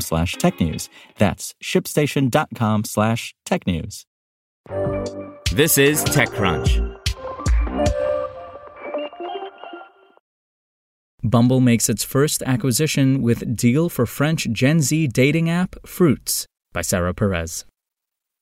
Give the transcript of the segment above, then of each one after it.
slash technews. That's shipstation.com slash technews. This is TechCrunch. Bumble makes its first acquisition with deal for French Gen Z dating app Fruitz by Sarah Perez.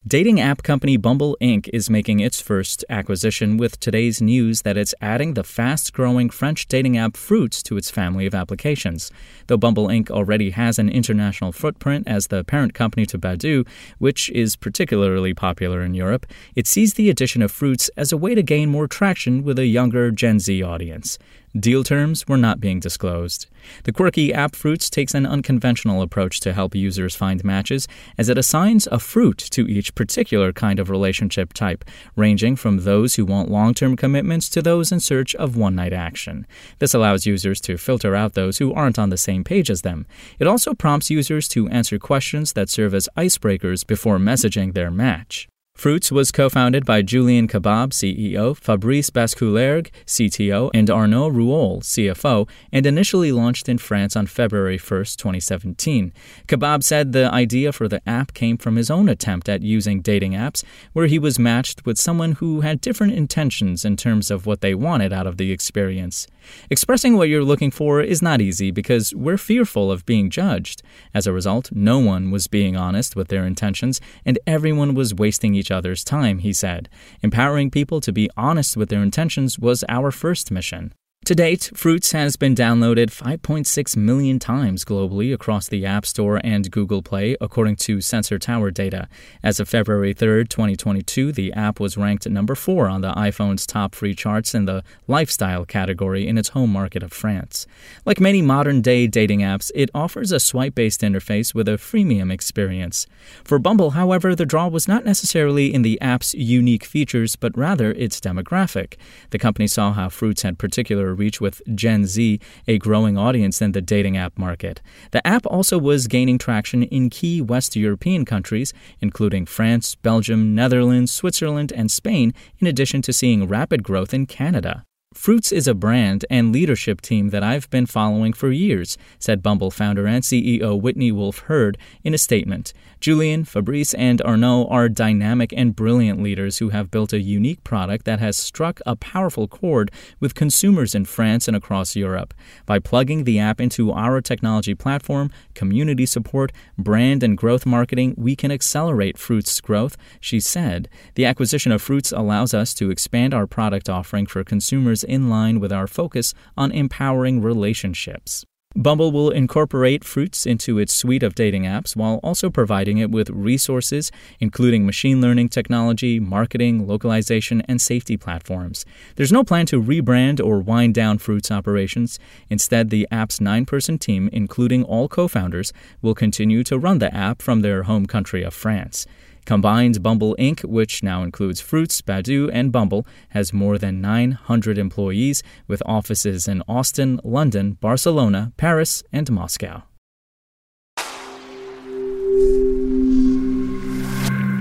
Dating app company Bumble Inc. is making its first acquisition with today's news that it's adding the fast growing French dating app Fruitz to its family of applications. Though Bumble Inc. already has an international footprint as the parent company to Badoo, which is particularly popular in Europe, it sees the addition of Fruitz as a way to gain more traction with a younger Gen Z audience. Deal terms were not being disclosed. The quirky app Fruitz takes an unconventional approach to help users find matches, as it assigns a fruit to each particular kind of relationship type, ranging from those who want long term commitments to those in search of one night action. This allows users to filter out those who aren't on the same page as them. It also prompts users to answer questions that serve as icebreakers before messaging their match. Fruitz was co-founded by Julien Kebab, CEO, Fabrice Bascoulergue, CTO, and Arnaud Rouault, CFO, and initially launched in France on February 1, 2017. Kebab said the idea for the app came from his own attempt at using dating apps, where he was matched with someone who had different intentions in terms of what they wanted out of the experience. Expressing what you're looking for is not easy because we're fearful of being judged. As a result, no one was being honest with their intentions, and everyone was wasting each other's time, he said. Empowering people to be honest with their intentions was our first mission. To date, Fruitz has been downloaded 5.6 million times globally across the App Store and Google Play, according to Sensor Tower data. As of February 3, 2022, the app was ranked number 4 on the iPhone's top free charts in the lifestyle category in its home market of France. Like many modern day dating apps, it offers a swipe based interface with a freemium experience. For Bumble, however, the draw was not necessarily in the app's unique features, but rather its demographic. The company saw how Fruitz had particular reach with Gen Z, a growing audience in the dating app market. The app also was gaining traction in key West European countries, including France, Belgium, Netherlands, Switzerland, and Spain, in addition to seeing rapid growth in Canada. Fruitz is a brand and leadership team that I've been following for years, said Bumble founder and CEO Whitney Wolfe Herd in a statement. Julien, Fabrice, and Arnaud are dynamic and brilliant leaders who have built a unique product that has struck a powerful chord with consumers in France and across Europe. By plugging the app into our technology platform, community support, brand and growth marketing, we can accelerate Fruit's growth, she said. The acquisition of Fruitz allows us to expand our product offering for consumers in line with our focus on empowering relationships. Bumble will incorporate Fruitz into its suite of dating apps while also providing it with resources, including machine learning technology, marketing, localization, and safety platforms. There's no plan to rebrand or wind down Fruitz operations. Instead, the app's nine person team, including all co founders, will continue to run the app from their home country of France. Combined Bumble Inc., which now includes Fruitz, Badoo, and Bumble, has more than 900 employees with offices in Austin, London, Barcelona, Paris, and Moscow.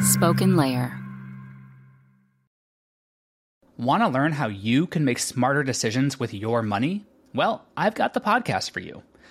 SpokenLayer. Want to learn how you can make smarter decisions with your money? Well, I've got the podcast for you.